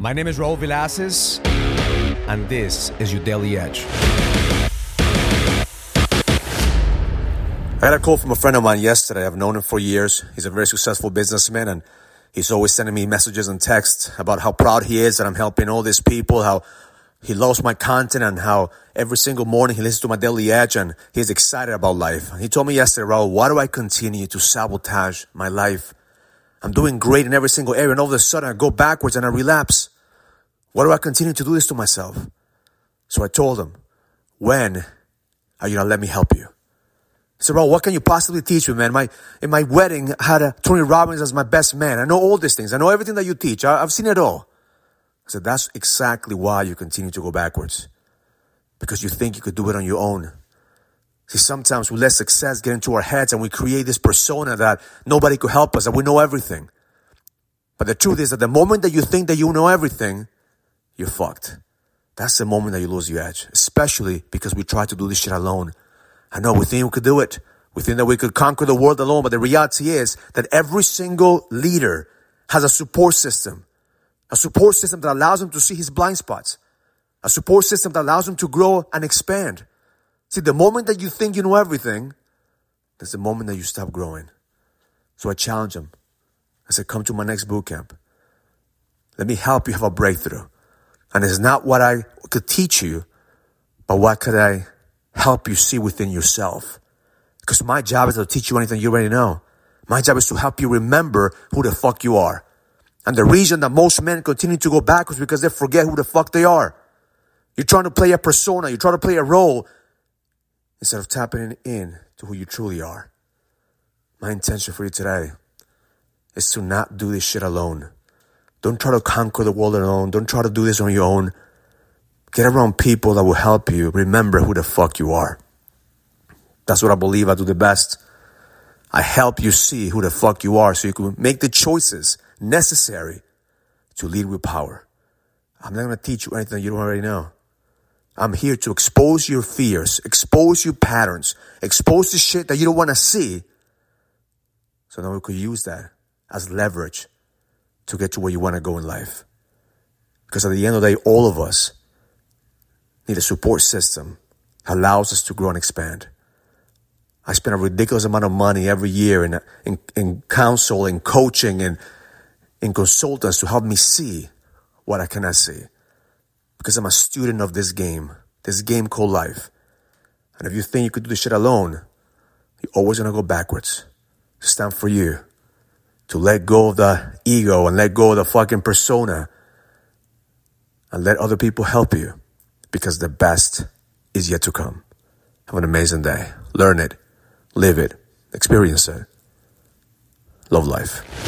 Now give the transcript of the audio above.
My name is Raul Villacis, and this is your Daily Edge. I got a call from a friend of mine yesterday. I've known him for years. He's a very successful businessman and he's always sending me messages and texts about how proud he is that I'm helping all these people, how he loves my content and how every single morning he listens to my daily edge and he's excited about life. He told me yesterday, Raul, why do I continue to sabotage my life? I'm doing great in every single area and all of a sudden I go backwards and I relapse. Why do I continue to do this to myself? So I told him, when are you gonna let me help you? He said, Bro, what can you possibly teach me, man? My, in my wedding, I had a Tony Robbins as my best man. I know all these things. I know everything that you teach. I, I've seen it all. I said, that's exactly why you continue to go backwards. Because you think you could do it on your own. See, sometimes we let success get into our heads and we create this persona that nobody could help us, that we know everything. But the truth is that the moment that you think that you know everything, you're fucked. That's the moment that you lose your edge, especially because we try to do this shit alone. I know we think we could do it. We think that we could conquer the world alone, but the reality is that every single leader has a support system, a support system that allows him to see his blind spots, a support system that allows him to grow and expand. See, the moment that you think you know everything, that's the moment that you stop growing. So I challenge him. I said, come to my next boot camp. Let me help you have a breakthrough. And it's not what I could teach you, but what could I help you see within yourself. Because my job is to teach you anything you already know. My job is to help you remember who the fuck you are. And the reason that most men continue to go backwards because they forget who the fuck they are. You're trying to play a persona, you're trying to play a role instead of tapping in to who you truly are. My intention for you today is to not do this shit alone. Don't try to conquer the world alone. Don't try to do this on your own. Get around people that will help you remember who the fuck you are. That's what I believe I do the best. I help you see who the fuck you are so you can make the choices necessary to lead with power. I'm not going to teach you anything you don't already know. I'm here to expose your fears, expose your patterns, expose the shit that you don't want to see. So now we could use that as leverage to get to where you want to go in life. Because at the end of the day, all of us need a support system that allows us to grow and expand. I spend a ridiculous amount of money every year in, in, in counsel, in coaching, and in consultants to help me see what I cannot see. Because I'm a student of this game, this game called life. And if you think you could do this shit alone, you're always gonna go backwards. It's time for you to let go of the ego and let go of the fucking persona and let other people help you because the best is yet to come. Have an amazing day. Learn it, live it, experience it. Love life.